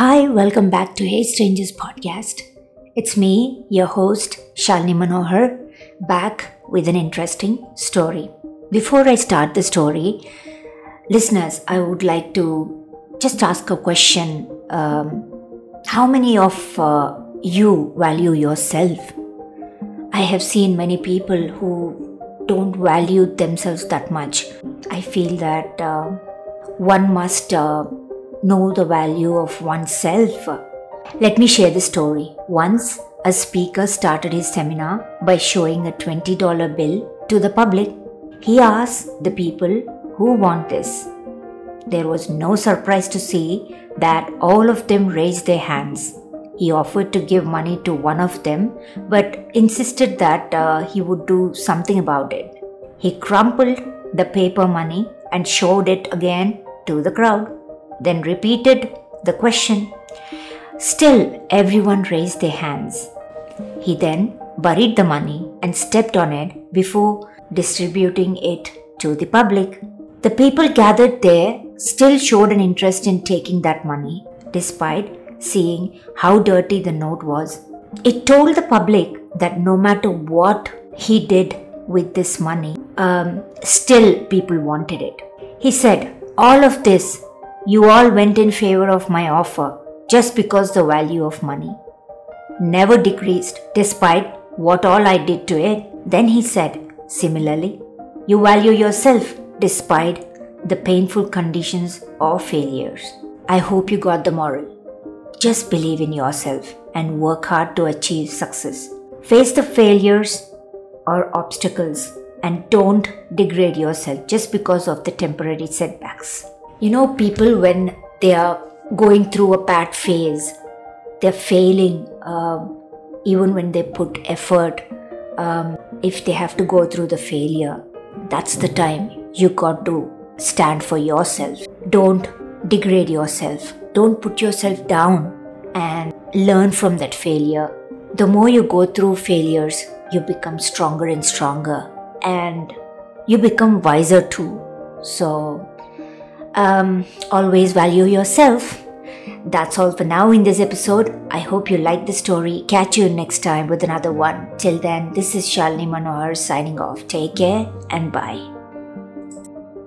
Hi, welcome back to Hey Strangers podcast. It's me, your host, Shalini Manohar, back with an interesting story. Before I start the story, listeners, I would like to just ask a question. Um, how many of uh, you value yourself? I have seen many people who don't value themselves that much. I feel that uh, one must uh, know the value of oneself. Let me share the story. Once, a speaker started his seminar by showing a $20 bill to the public. He asked the people who want this. There was no surprise to see that all of them raised their hands. He offered to give money to one of them, but insisted that uh, he would do something about it. He crumpled the paper money and showed it again to the crowd then repeated the question. Still, everyone raised their hands. He then buried the money and stepped on it before distributing it to the public. The people gathered there still showed an interest in taking that money, despite seeing how dirty the note was. It told the public that no matter what he did with this money, um, still people wanted it. He said, All of this you all went in favor of my offer just because the value of money never decreased despite what all I did to it. Then he said, Similarly, you value yourself despite the painful conditions or failures. I hope you got the moral. Just believe in yourself and work hard to achieve success. Face the failures or obstacles and don't degrade yourself just because of the temporary setbacks. You know, people, when they are going through a bad phase, they're failing, um, even when they put effort, um, if they have to go through the failure, that's the time you got to stand for yourself. Don't degrade yourself, don't put yourself down, and learn from that failure. The more you go through failures, you become stronger and stronger, and you become wiser too. So, um, always value yourself. That's all for now in this episode. I hope you liked the story. Catch you next time with another one. Till then, this is Shalini Manohar signing off. Take care and bye.